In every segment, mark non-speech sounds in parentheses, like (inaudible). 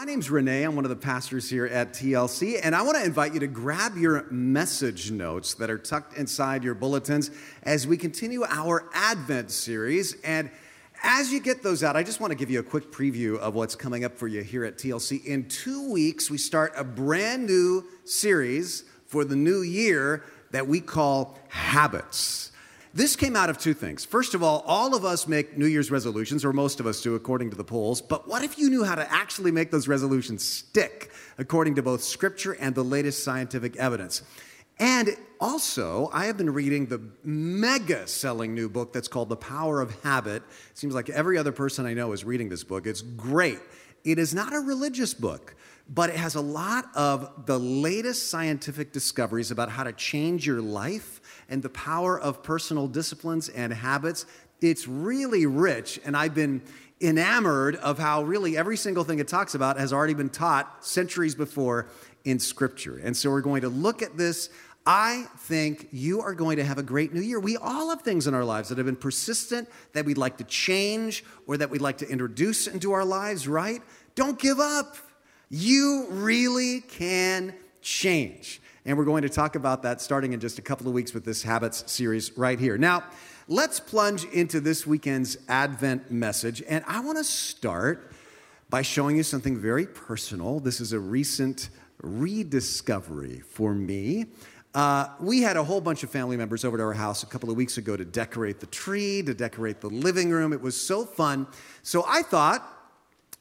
My name's Renee. I'm one of the pastors here at TLC, and I want to invite you to grab your message notes that are tucked inside your bulletins as we continue our Advent series. And as you get those out, I just want to give you a quick preview of what's coming up for you here at TLC. In two weeks, we start a brand new series for the new year that we call Habits. This came out of two things. First of all, all of us make New Year's resolutions, or most of us do, according to the polls. But what if you knew how to actually make those resolutions stick, according to both scripture and the latest scientific evidence? And also, I have been reading the mega selling new book that's called The Power of Habit. It seems like every other person I know is reading this book. It's great. It is not a religious book, but it has a lot of the latest scientific discoveries about how to change your life and the power of personal disciplines and habits. It's really rich, and I've been enamored of how really every single thing it talks about has already been taught centuries before in Scripture. And so we're going to look at this. I think you are going to have a great new year. We all have things in our lives that have been persistent that we'd like to change or that we'd like to introduce into our lives, right? Don't give up. You really can change. And we're going to talk about that starting in just a couple of weeks with this Habits series right here. Now, let's plunge into this weekend's Advent message. And I want to start by showing you something very personal. This is a recent rediscovery for me. Uh, we had a whole bunch of family members over to our house a couple of weeks ago to decorate the tree, to decorate the living room. It was so fun. So I thought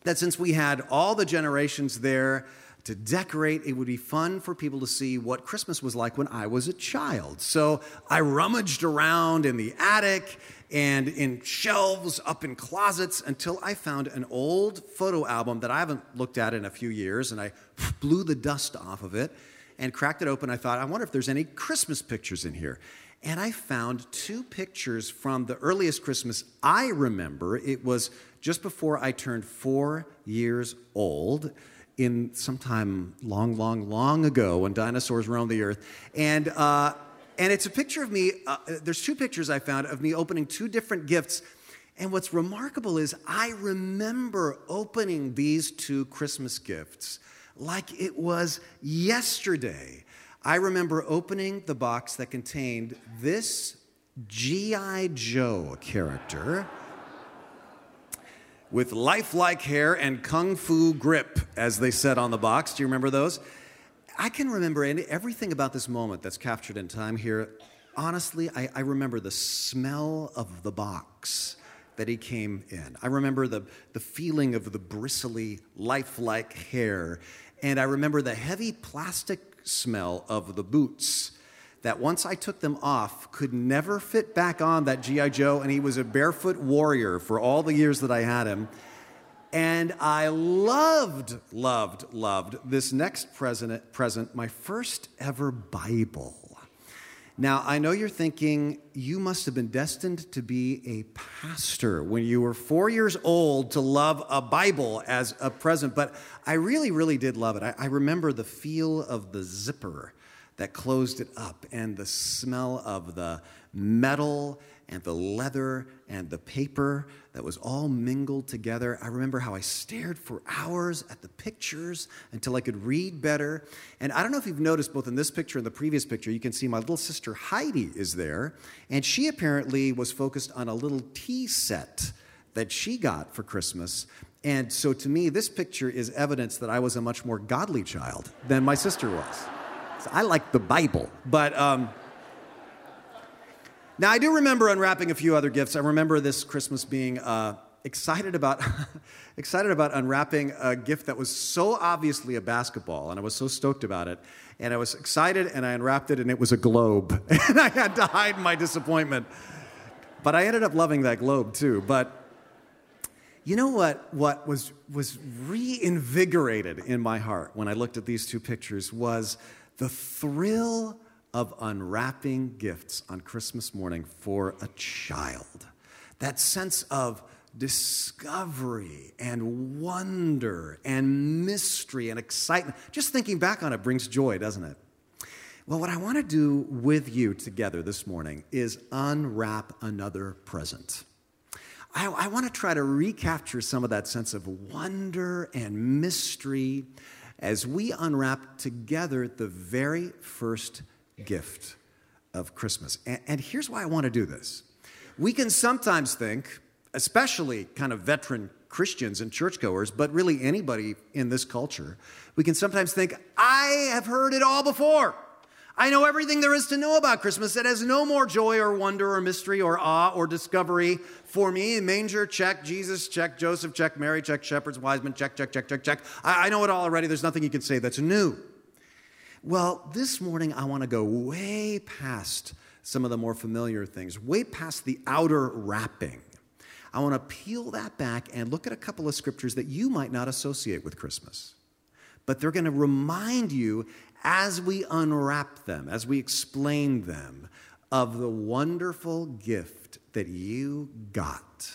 that since we had all the generations there, to decorate. It would be fun for people to see what Christmas was like when I was a child. So I rummaged around in the attic and in shelves up in closets until I found an old photo album that I haven't looked at in a few years. And I blew the dust off of it and cracked it open. I thought, I wonder if there's any Christmas pictures in here. And I found two pictures from the earliest Christmas I remember. It was just before I turned four years old in sometime long, long, long ago when dinosaurs roamed the earth. And, uh, and it's a picture of me. Uh, there's two pictures I found of me opening two different gifts. And what's remarkable is I remember opening these two Christmas gifts like it was yesterday. I remember opening the box that contained this G.I. Joe character with lifelike hair and kung fu grip, as they said on the box. Do you remember those? I can remember everything about this moment that's captured in time here. Honestly, I, I remember the smell of the box that he came in. I remember the, the feeling of the bristly, lifelike hair. And I remember the heavy plastic smell of the boots that once I took them off, could never fit back on that G.I. Joe, and he was a barefoot warrior for all the years that I had him. And I loved, loved, loved this next present, present, my first ever Bible. Now, I know you're thinking you must have been destined to be a pastor when you were four years old to love a Bible as a present, but I really, really did love it. I, I remember the feel of the zipper that closed it up, and the smell of the metal and the leather and the paper that was all mingled together. I remember how I stared for hours at the pictures until I could read better. And I don't know if you've noticed, both in this picture and the previous picture, you can see my little sister Heidi is there. And she apparently was focused on a little tea set that she got for Christmas. And so to me, this picture is evidence that I was a much more godly child than my sister was. I like the Bible. But um, now I do remember unwrapping a few other gifts. I remember this Christmas being uh, excited about (laughs) excited about unwrapping a gift that was so obviously a basketball, and I was so stoked about it. And I was excited, and I unwrapped it, and it was a globe, (laughs) and I had to hide my disappointment. But I ended up loving that globe too. But you know what, what was, was reinvigorated in my heart when I looked at these two pictures was the thrill of unwrapping gifts on Christmas morning for a child. That sense of discovery and wonder and mystery and excitement. Just thinking back on it brings joy, doesn't it? Well, what I want to do with you together this morning is unwrap another present. I, I want to try to recapture some of that sense of wonder and mystery as we unwrap together the very first gift of Christmas. And, and here's why I want to do this. We can sometimes think, especially kind of veteran Christians and churchgoers, but really anybody in this culture, we can sometimes think, I have heard it all before. I know everything there is to know about Christmas. It has no more joy or wonder or mystery or awe or discovery for me. Manger, check. Jesus, check. Joseph, check. Mary, check. Shepherds, wise men, check, check, check, check, check. I, I know it all already. There's nothing you can say that's new. Well, this morning I want to go way past some of the more familiar things, way past the outer wrapping. I want to peel that back and look at a couple of scriptures that you might not associate with Christmas. But they're going to remind you as we unwrap them, as we explain them, of the wonderful gift that you got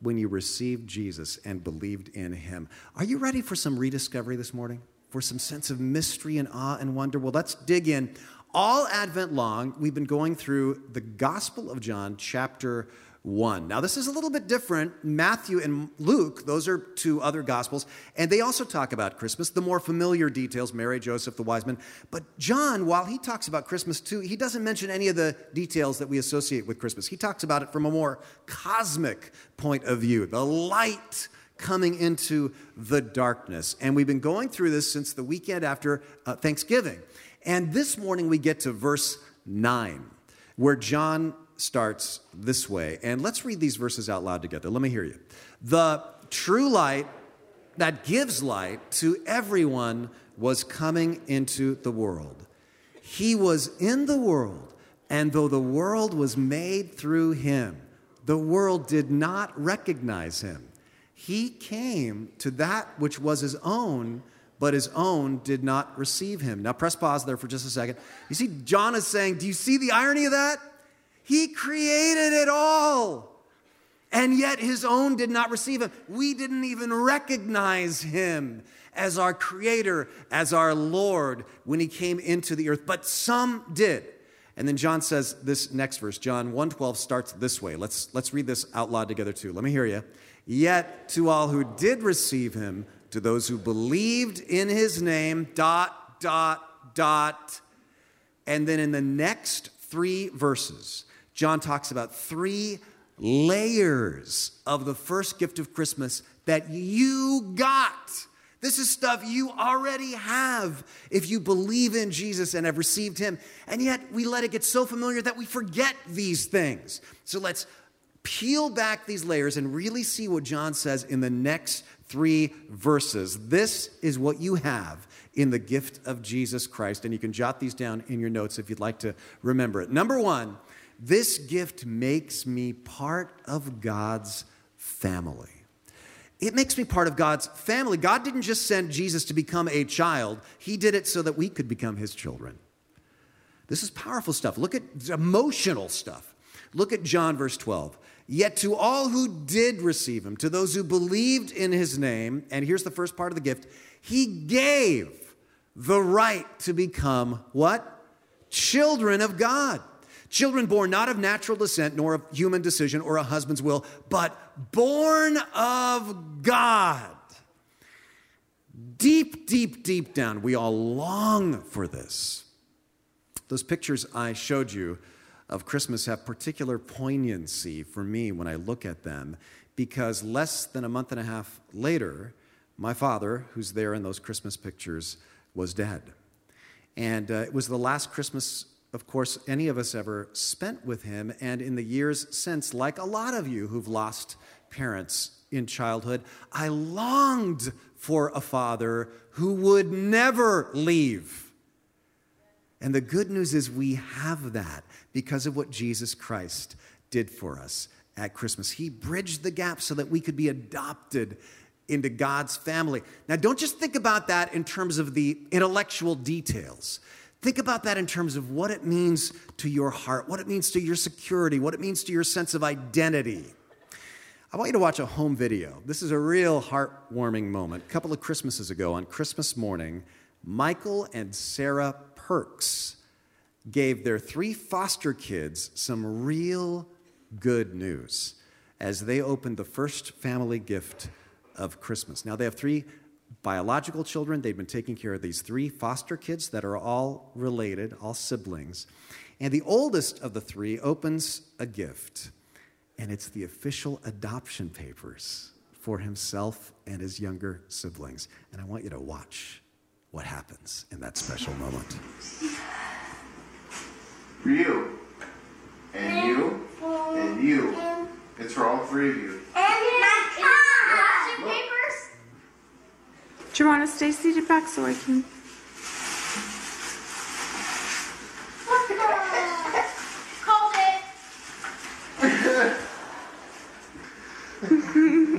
when you received Jesus and believed in him. Are you ready for some rediscovery this morning? For some sense of mystery and awe and wonder? Well, let's dig in. All Advent long, we've been going through the Gospel of John, chapter 1. Now, this is a little bit different. Matthew and Luke, those are two other gospels, and they also talk about Christmas, the more familiar details Mary, Joseph, the wise men. But John, while he talks about Christmas too, he doesn't mention any of the details that we associate with Christmas. He talks about it from a more cosmic point of view, the light coming into the darkness. And we've been going through this since the weekend after uh, Thanksgiving. And this morning we get to verse 9, where John starts this way. And let's read these verses out loud together. Let me hear you. The true light that gives light to everyone was coming into the world. He was in the world, and though the world was made through him, the world did not recognize him. He came to that which was his own, but his own did not receive him. Now, press pause there for just a second. You see, John is saying, Do you see the irony of that? He created it all. And yet his own did not receive him. We didn't even recognize him as our creator, as our Lord when he came into the earth, but some did. And then John says this next verse, John 1:12 starts this way. Let's let's read this out loud together too. Let me hear you. Yet to all who did receive him, to those who believed in his name, dot dot dot. And then in the next 3 verses, John talks about three layers of the first gift of Christmas that you got. This is stuff you already have if you believe in Jesus and have received Him. And yet we let it get so familiar that we forget these things. So let's peel back these layers and really see what John says in the next three verses. This is what you have in the gift of Jesus Christ. And you can jot these down in your notes if you'd like to remember it. Number one, this gift makes me part of God's family. It makes me part of God's family. God didn't just send Jesus to become a child, He did it so that we could become His children. This is powerful stuff. Look at emotional stuff. Look at John, verse 12. Yet to all who did receive him, to those who believed in his name, and here's the first part of the gift, he gave the right to become what? Children of God. Children born not of natural descent, nor of human decision or a husband's will, but born of God. Deep, deep, deep down, we all long for this. Those pictures I showed you of Christmas have particular poignancy for me when I look at them because less than a month and a half later, my father, who's there in those Christmas pictures, was dead. And uh, it was the last Christmas of course, any of us ever spent with him. And in the years since, like a lot of you who've lost parents in childhood, I longed for a father who would never leave. And the good news is we have that because of what Jesus Christ did for us at Christmas. He bridged the gap so that we could be adopted into God's family. Now, don't just think about that in terms of the intellectual details. Think about that in terms of what it means to your heart, what it means to your security, what it means to your sense of identity. I want you to watch a home video. This is a real heartwarming moment. A couple of Christmases ago, on Christmas morning, Michael and Sarah Perks gave their three foster kids some real good news. as they opened the first family gift of Christmas. Now, they have three biological children. They've been taking care of these three foster kids that are all related, all siblings. And the oldest of the three opens a gift, and it's the official adoption papers for himself and his younger siblings. And I want you to watch what happens in that special moment. For you, and you, and you. It's for all three of you. Do you want to stay seated back so I can? Called it.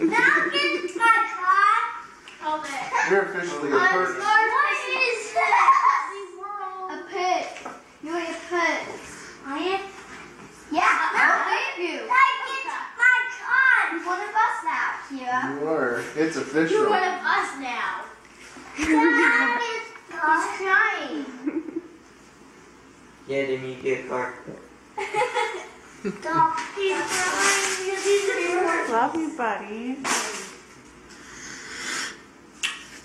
now get my car. Called it. You're officially a I'm person. sorry. What is that? A pit. You want a pit? I am. Yeah, I believe you. I get my car. You're one of us now, Kira. You are. It's You're official. one of us now. He's crying. Yeah, Demi, get a car. Stop. He's crying because he's a Love you, buddy.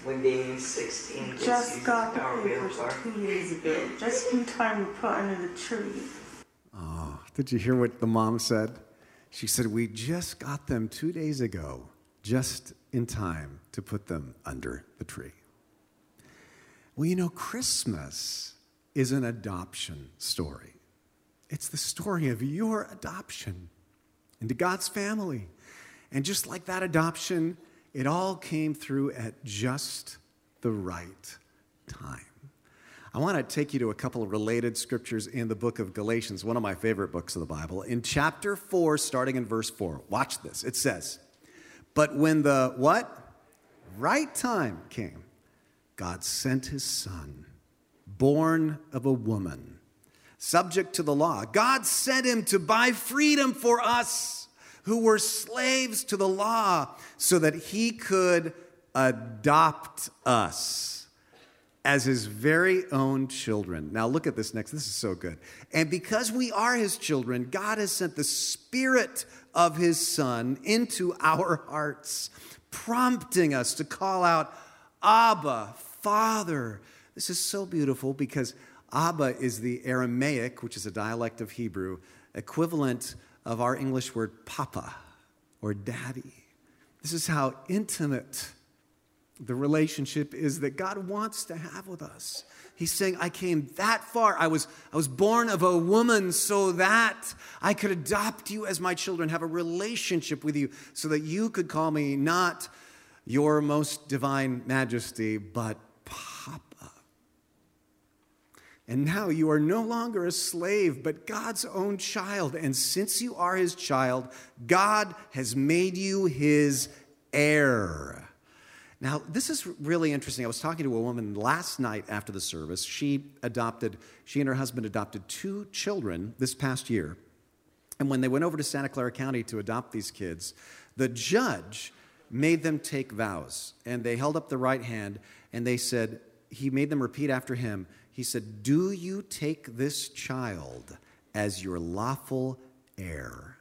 When Damien's 16, gets Just used got the our real papers car. Two years ago. Just in time to put under the tree. Oh, did you hear what the mom said? She said, We just got them two days ago, just in time to put them under the tree. Well, you know, Christmas is an adoption story. It's the story of your adoption into God's family. And just like that adoption, it all came through at just the right time. I want to take you to a couple of related scriptures in the book of Galatians, one of my favorite books of the Bible. In chapter 4, starting in verse 4, watch this. It says, But when the what? Right time came, God sent his son, born of a woman, subject to the law. God sent him to buy freedom for us who were slaves to the law so that he could adopt us as his very own children. Now, look at this next. This is so good. And because we are his children, God has sent the spirit of his son into our hearts, prompting us to call out, Abba, Father. This is so beautiful because Abba is the Aramaic, which is a dialect of Hebrew, equivalent of our English word papa or daddy. This is how intimate the relationship is that God wants to have with us. He's saying, I came that far. I was, I was born of a woman so that I could adopt you as my children, have a relationship with you, so that you could call me not your most divine majesty, but Papa. And now you are no longer a slave, but God's own child. And since you are his child, God has made you his heir. Now, this is really interesting. I was talking to a woman last night after the service. She adopted, she and her husband adopted two children this past year. And when they went over to Santa Clara County to adopt these kids, the judge made them take vows. And they held up the right hand and they said, he made them repeat after him. He said, Do you take this child as your lawful heir?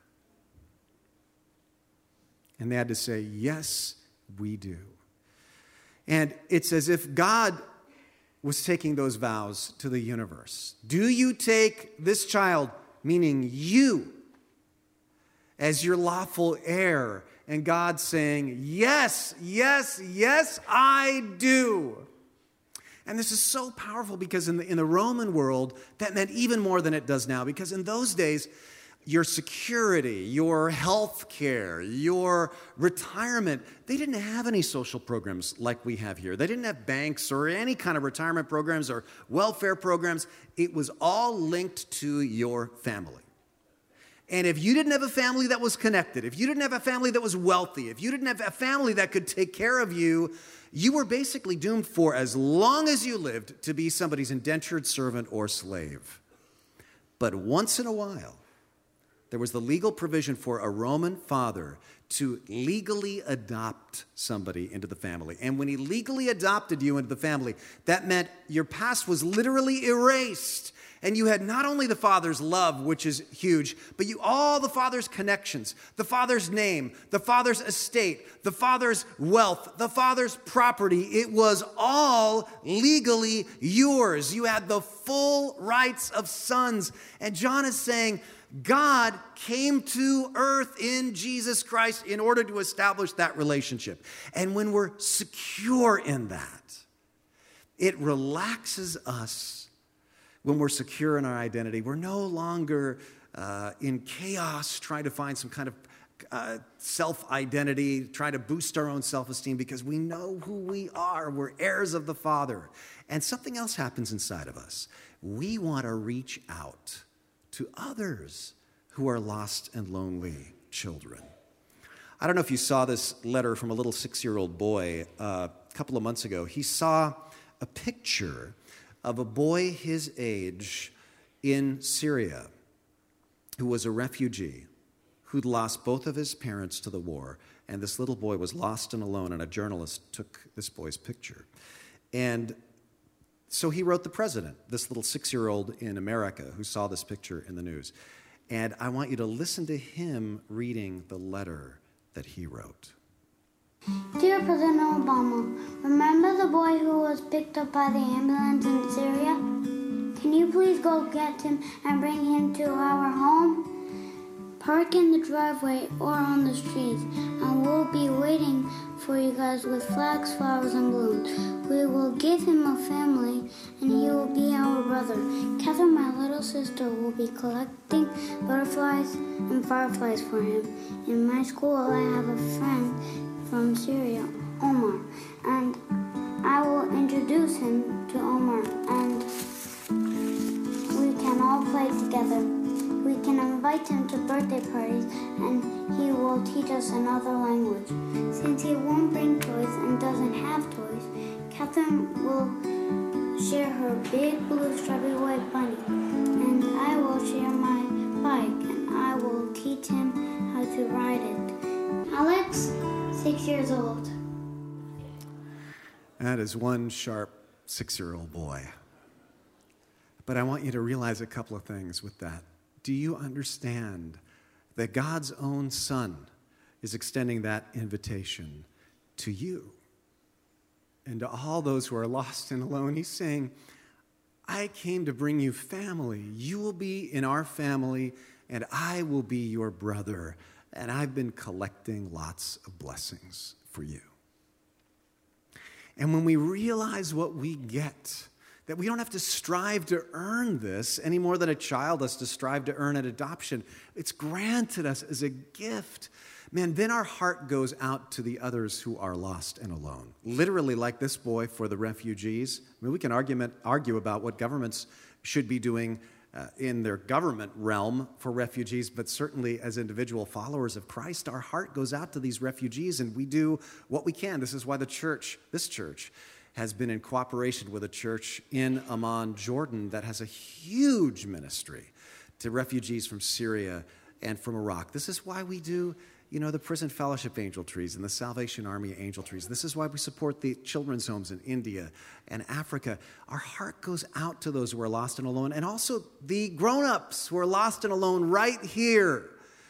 And they had to say, Yes, we do. And it's as if God was taking those vows to the universe. Do you take this child, meaning you, as your lawful heir? And God saying, Yes, yes, yes, I do. And this is so powerful because in the, in the Roman world, that meant even more than it does now. Because in those days, your security, your health care, your retirement, they didn't have any social programs like we have here. They didn't have banks or any kind of retirement programs or welfare programs. It was all linked to your family. And if you didn't have a family that was connected, if you didn't have a family that was wealthy, if you didn't have a family that could take care of you, you were basically doomed for as long as you lived to be somebody's indentured servant or slave. But once in a while, there was the legal provision for a Roman father to legally adopt somebody into the family. And when he legally adopted you into the family, that meant your past was literally erased And you had not only the Father's love, which is huge, but you all the Father's connections, the Father's name, the Father's estate, the Father's wealth, the Father's property. It was all legally yours. You had the full rights of sons. And John is saying, God came to earth in Jesus Christ in order to establish that relationship. And when we're secure in that, it relaxes us when we're secure in our identity. We're no longer uh, in chaos trying to find some kind of uh, self identity, trying to boost our own self esteem because we know who we are. We're heirs of the Father. And something else happens inside of us. We want to reach out to others who are lost and lonely children. I don't know if you saw this letter from a little six year old boy uh, a couple of months ago. He saw a picture of a boy his age in Syria who was a refugee who'd lost both of his parents to the war. And this little boy was lost and alone, and a journalist took this boy's picture. And so he wrote the president, this little six year old in America who saw this picture in the news. And I want you to listen to him reading the letter that he wrote. Dear President Obama, remember the boy who was picked up by the ambulance in Syria? Can you please go get him and bring him to our home? Park in the driveway or on the street, and we'll be waiting for you guys with flags, flowers, and balloons. We will give him a family, and he will be our brother. Catherine, my little sister, will be collecting butterflies and fireflies for him. In my school, I have a friend from Syria, Omar, and I will introduce him to Omar, and we can all play together. We can invite him to birthday parties and he will teach us another language. Since he won't bring toys and doesn't have toys, Catherine will share her big blue strawberry white bunny and I will share my bike and I will teach him how to ride it. Alex, six years old. That is one sharp six year old boy. But I want you to realize a couple of things with that. Do you understand that God's own Son is extending that invitation to you and to all those who are lost and alone? He's saying, I came to bring you family. You will be in our family, and I will be your brother. And I've been collecting lots of blessings for you. And when we realize what we get, that we don't have to strive to earn this any more than a child has to strive to earn an adoption. It's granted us as a gift. Man, then our heart goes out to the others who are lost and alone. Literally, like this boy for the refugees. I mean, we can argument, argue about what governments should be doing uh, in their government realm for refugees, but certainly as individual followers of Christ, our heart goes out to these refugees and we do what we can. This is why the church, this church, has been in cooperation with a church in Amman, Jordan, that has a huge ministry to refugees from Syria and from Iraq. This is why we do, you know, the prison fellowship angel trees and the Salvation Army angel trees. This is why we support the children's homes in India and Africa. Our heart goes out to those who are lost and alone, and also the grown ups who are lost and alone right here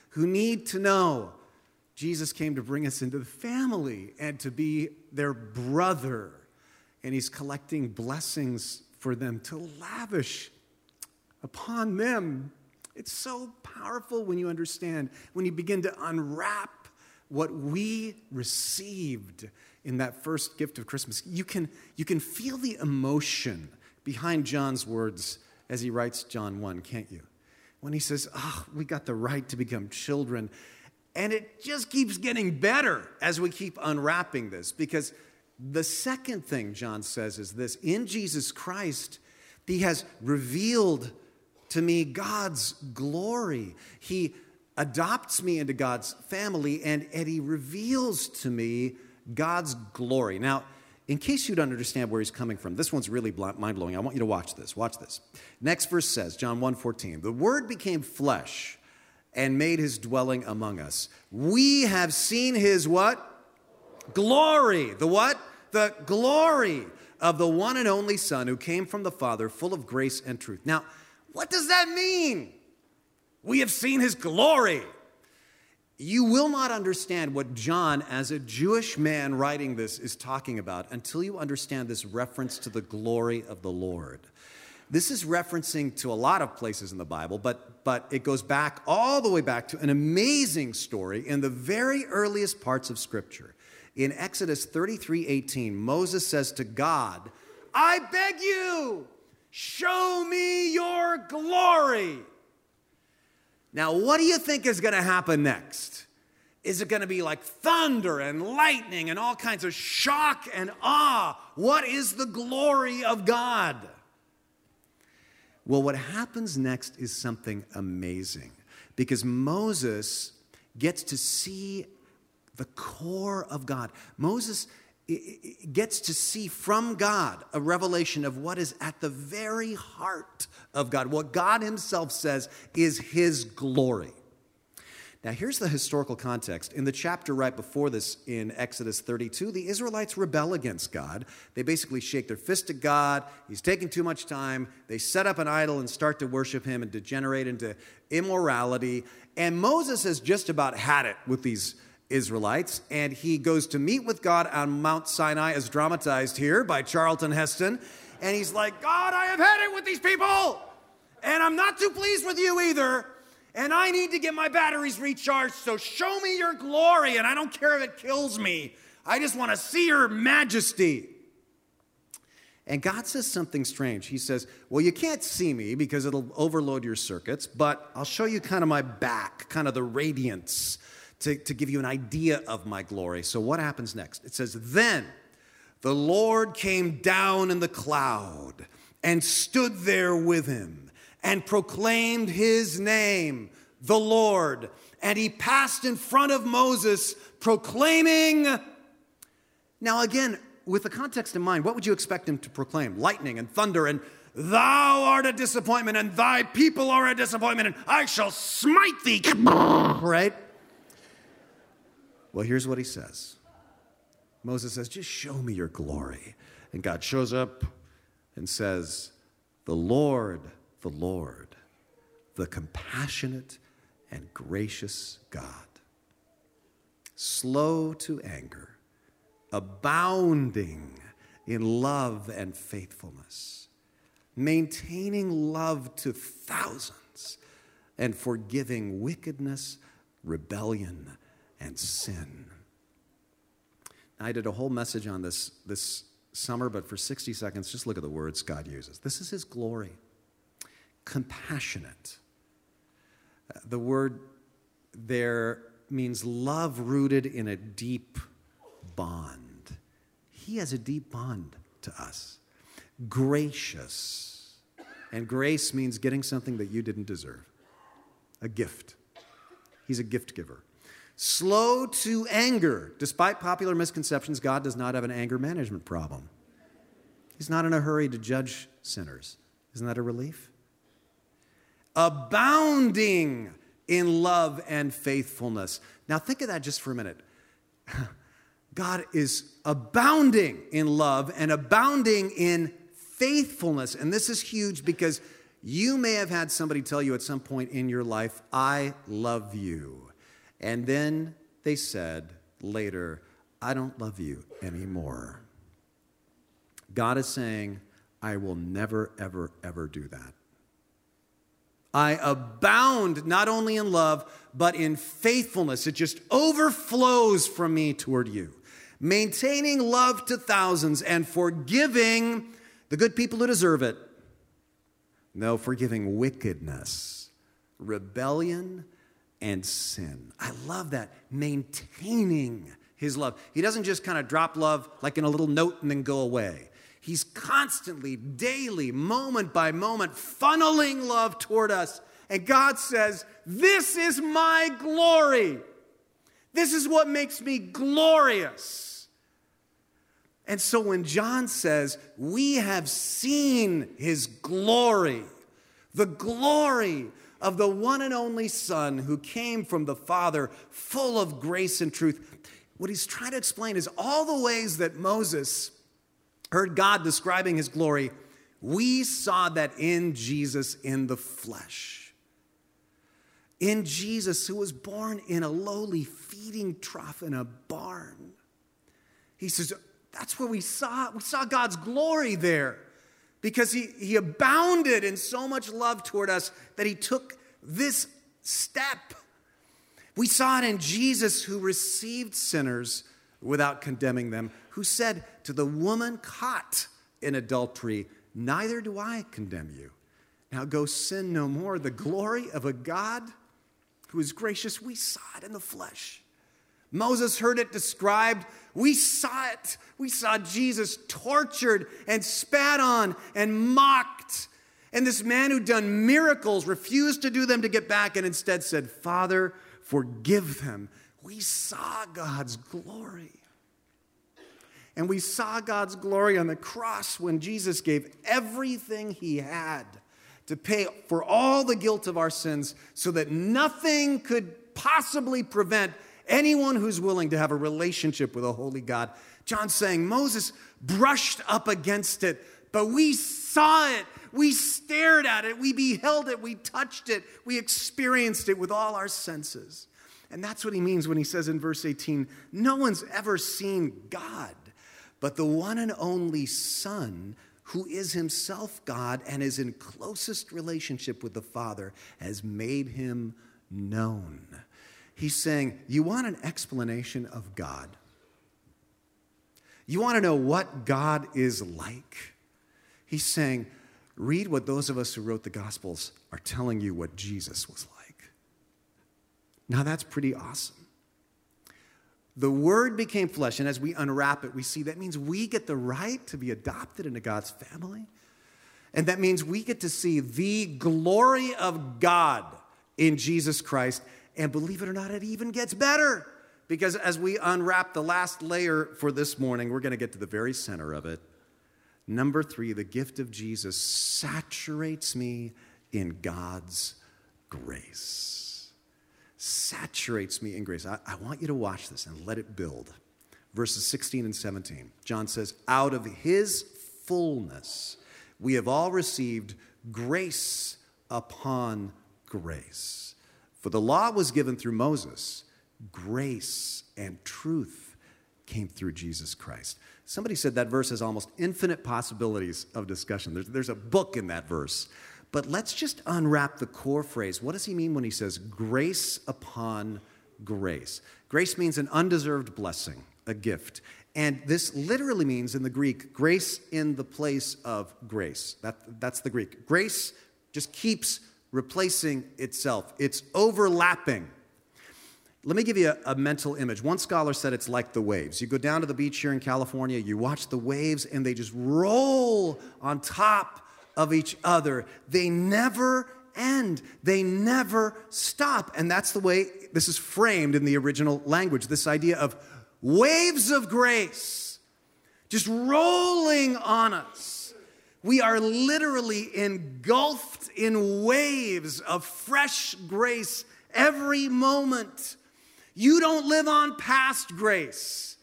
who need to know Jesus came to bring us into the family and to be their brother and he's collecting blessings for them to lavish upon them. It's so powerful when you understand, when you begin to unwrap what we received in that first gift of Christmas. You can, you can feel the emotion behind John's words as he writes John 1, can't you? When he says, Oh, we got the right to become children. And it just keeps getting better as we keep unwrapping this because the second thing John says is this in Jesus Christ, he has revealed to me God's glory. He adopts me into God's family and, and he reveals to me God's glory. Now, in case you don't understand where he's coming from, this one's really mind blowing. I want you to watch this. Watch this. Next verse says, John 1 14, the word became flesh and made his dwelling among us. We have seen his what? Glory. The what? The glory of the one and only Son who came from the Father, full of grace and truth. Now, What does that mean? We have seen his glory. You will not understand what John, as a Jewish man writing this, is talking about until you understand this reference to the glory of the Lord. This is referencing to a lot of places in the Bible, but, but it goes back all the way back to an amazing story in the very earliest parts of Scripture. In Exodus 33 18, Moses says to God, I beg you, show me your glory. Now, what do you think is going to happen next? Is it going to be like thunder and lightning and all kinds of shock and awe? What is the glory of God? Well, what happens next is something amazing because Moses gets to see the core of God. Moses gets to see from God a revelation of what is at the very heart of God, what God Himself says is His glory. Now, here's the historical context. In the chapter right before this, in Exodus 32, the Israelites rebel against God. They basically shake their fist at God. He's taking too much time. They set up an idol and start to worship him and degenerate into immorality. And Moses has just about had it with these Israelites, and he goes to meet with God on Mount Sinai, as dramatized here by Charlton Heston. And he's like, God, I have had it with these people, and I'm not too pleased with you either and I need to get my batteries recharged. So show me your glory, and I don't care if it kills me. I just want to see your majesty. And God says something strange. He says, Well, you can't see me because it'll overload your circuits, but I'll show you kind of my back, kind of the radiance to, to give you an idea of my glory. So, what happens next? It says, Then the Lord came down in the cloud and stood there with him and proclaimed his name, the Lord. And he passed in front of Moses, proclaiming. Now, again, with the context in mind, what would you expect him to proclaim? Lightning and thunder and Thou art a disappointment, and thy people are a disappointment, and I shall smite thee. (laughs) Right? Well, here's what he says Moses says, Just show me your glory. And God shows up and says, The Lord the Lord, the compassionate and gracious God, slow to anger, abounding in love and faithfulness, maintaining love to thousands, and forgiving wickedness, rebellion, and sin. I did a whole message on this this summer, but for 60 seconds, just look at the words God uses. This is His glory compassionate. Uh, the word there means love rooted in a deep bond. He has a deep bond to us. Gracious. And grace means getting something that you didn't deserve a gift. He's a gift giver. Slow to anger. Despite popular misconceptions, God does not have an anger management problem. He's not in a hurry to judge sinners. Isn't that a relief? abounding in love and faithfulness. Now, think of that just for a minute. (laughs) God is abounding in love and abounding in faithfulness. And this is huge because you may have had somebody tell you at some point in your life, I love you. And then they said later, I don't love you anymore. God is saying, I will never, ever, ever do that. I abound not only in love, but in faithfulness. It just overflows from me toward you. Maintaining love to thousands and forgiving the good people who deserve it. No, forgiving wickedness, rebellion, and sin. I love that. Maintaining his love. He doesn't just kind of drop love like in a little note and then go away. He's constantly, daily, moment by moment, funneling love toward us. And God says, This is my glory. This is what makes me glorious. And so when John says, We have seen his glory, the glory of the one and only Son who came from the Father, full of grace and truth, what he's trying to explain is all the ways that Moses heard God describing his glory We saw that in Jesus in the flesh. In Jesus, who was born in a lowly feeding trough in a barn. He says, that's where we saw, we saw God's glory there because he, he abounded in so much love toward us that he took this step. We saw it in Jesus who received sinners without condemning them, who said to the woman caught in adultery, Neither do I condemn you. Now go sin no more. The glory of a God who is gracious, we saw it in the flesh. Moses heard it described. We saw it. We saw Jesus tortured and spat on and mocked. And this man who'd done miracles refused to do them to get back and instead said, Father, forgive them. We saw God's glory. And we saw God's glory on the cross when Jesus gave everything he had to pay for all the guilt of our sins so that nothing could possibly prevent anyone who's willing to have a relationship with a holy God. John's saying Moses brushed up against it, but we saw it. We stared at it. We beheld it. We touched it. We experienced it with all our senses. And that's what he means when he says in verse 18 No one's ever seen God, but the one and only Son, who is himself God and is in closest relationship with the Father, has made him known. He's saying, You want an explanation of God? You want to know what God is like? He's saying, Read what those of us who wrote the Gospels are telling you what Jesus was like. Now, that's pretty awesome. The Word became flesh, and as we unwrap it, we see that means we get the right to be adopted into God's family. And that means we get to see the glory of God in Jesus Christ. And believe it or not, it even gets better. Because as we unwrap the last layer for this morning, we're going to get to the very center of it. Number three, the gift of Jesus saturates me in God's grace. Saturates me in grace. I, I, want you to watch this and let it build. Verses 16 and 17. John says, Out of his fullness, we have all received grace upon grace. For the law was given through Moses, grace and truth came through Jesus Christ. Somebody said that verse has almost infinite possibilities of discussion. There's, there's a book in that verse. But let's just unwrap the core phrase. What does he mean when he says grace upon grace? Grace means an undeserved blessing, a gift. And this literally means in the Greek, grace in the place of grace. That, that's the Greek. Grace just keeps replacing itself, it's overlapping. Let me give you a, a, mental image. One scholar said it's like the waves. You go down to the beach here in California, you watch the waves, and they just roll on top of each other. They never end, they never stop. And that's the way this is framed in the original language this idea of waves of grace just rolling on us. We are literally engulfed in waves of fresh grace every moment. You don't live on past grace.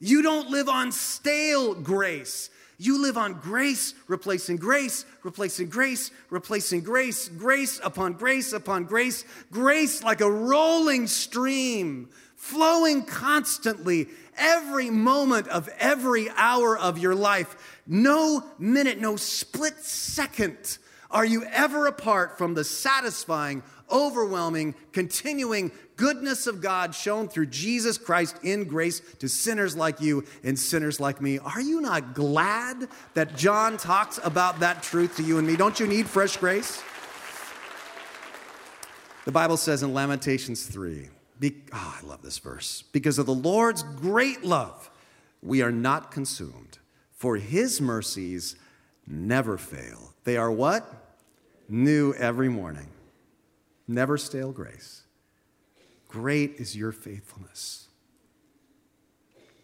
You don't live on stale grace. You live on grace, replacing grace, replacing grace, replacing grace, grace upon grace upon grace, grace like a rolling stream, flowing constantly, every moment of every hour of your life. No minute, no split second are you ever apart from the satisfying, overwhelming, continuing goodness of God shown through Jesus Christ in grace to sinners like you and sinners like me. Are you not glad that John talks about that truth to you and me? Don't you need fresh grace? The Bible says in Lamentations 3, be, oh, I love this verse. Because of the Lord's great love, we are not consumed, for his mercies never fail. They are what? New every morning. Never stale grace. Great is your faithfulness.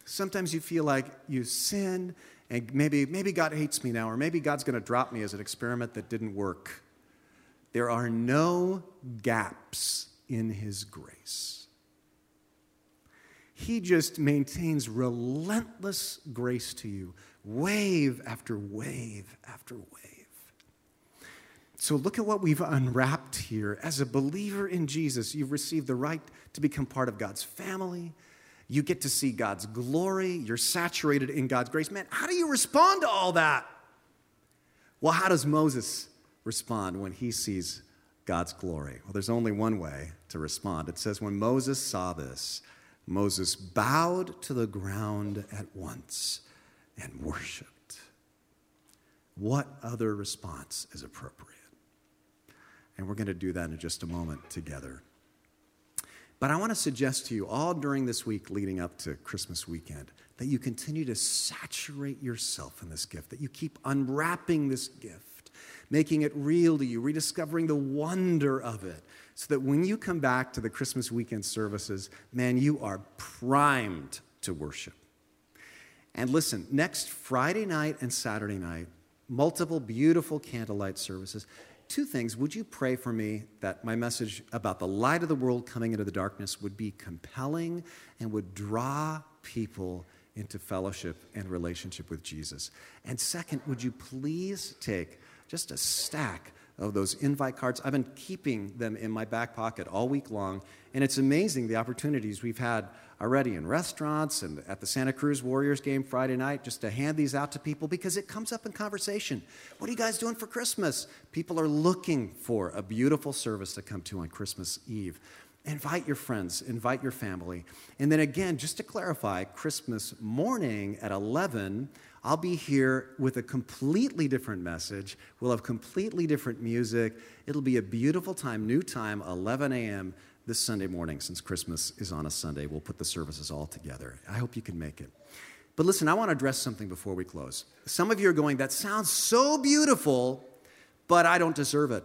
Sometimes you feel like you sin and maybe, maybe God hates me now, or maybe God's going to drop me as an experiment that didn't work. There are no gaps in His grace. He just maintains relentless grace to you, wave after wave after wave. So look at what we've unwrapped here. As a believer in Jesus, you've received the right to become part of God's family. You get to see God's glory. You're saturated in God's grace. Man, how do you respond to all that? Well, how does Moses respond when he sees God's glory? Well, there's only one way to respond. It says, When Moses saw this, Moses bowed to the ground at once and worshiped. What other response is appropriate? And we're going to do that in just a moment together. But I want to suggest to you all during this week leading up to Christmas weekend that you continue to saturate yourself in this gift, that you keep unwrapping this gift, making it real to you, rediscovering the wonder of it, so that when you come back to the Christmas weekend services, man, you are primed to worship. And listen, next Friday night and Saturday night, multiple beautiful candlelight services. Two things. Would you pray for me that my message about the light of the world coming into the darkness would be compelling and would draw people into fellowship and relationship with Jesus? And second, would you please take just a stack of those invite cards. I've been keeping them in my back pocket all week long, and it's amazing the opportunities we've had already in restaurants and at the Santa Cruz Warriors game Friday night just to hand these out to people because it comes up in conversation. What are you guys doing for Christmas? People are looking for a beautiful service to come to on Christmas Eve. Invite your friends, invite your family. And then again, just to clarify, Christmas morning at 11, I'll be here with a completely different message. We'll have completely different music. It'll be a beautiful time, new time, 11 a.m. this Sunday morning, since Christmas is on a Sunday. We'll put the services all together. I hope you can make it. But listen, I want to address something before we close. Some of you are going, that sounds so beautiful, but I don't deserve it.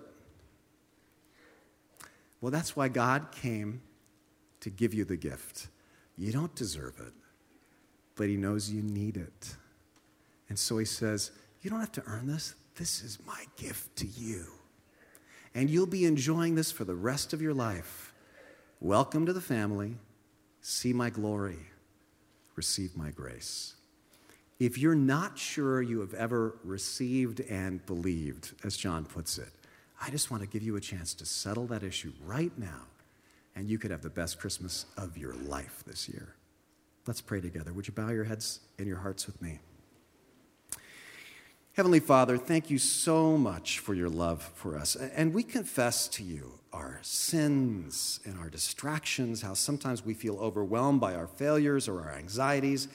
Well, that's why God came to give you the gift. You don't deserve it, but He knows you need it. And so he says, You don't have to earn this. This is my gift to you. And you'll be enjoying this for the rest of your life. Welcome to the family. See my glory. Receive my grace. If you're not sure you have ever received and believed, as John puts it, I just want to give you a chance to settle that issue right now, and you could have the best Christmas of your life this year. Let's pray together. Would you bow your heads and your hearts with me? Heavenly Father, thank you so much for your love for us. And we confess to you our sins and our distractions, how sometimes we feel overwhelmed by our failures or our anxieties,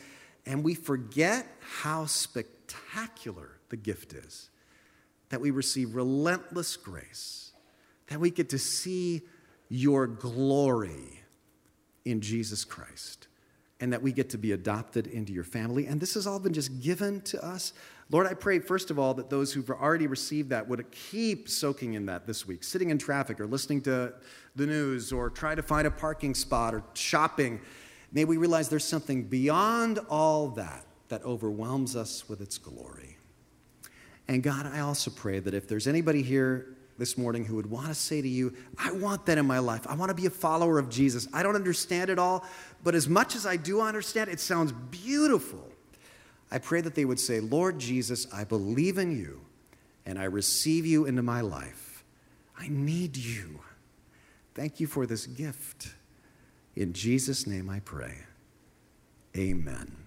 and we forget how spectacular the gift is that we receive relentless grace, that we get to see your glory in Jesus Christ, and that we get to be adopted into your family. And this has all been just given to us Lord, I pray, first of all, that those who've already received that would keep soaking in that this week, sitting in traffic or listening to the news or try to find a parking spot or shopping. May we realize there's something beyond all that that overwhelms us with its glory. And God, I also pray that if there's anybody here this morning who would want to say to you, I want that in my life. I want to be a follower of Jesus. I don't understand it all, but as much as I do understand, it sounds beautiful. I pray that they would say, Lord Jesus, I believe in you and I receive you into my life. I need you. Thank you for this gift. In Jesus' name I pray. Amen.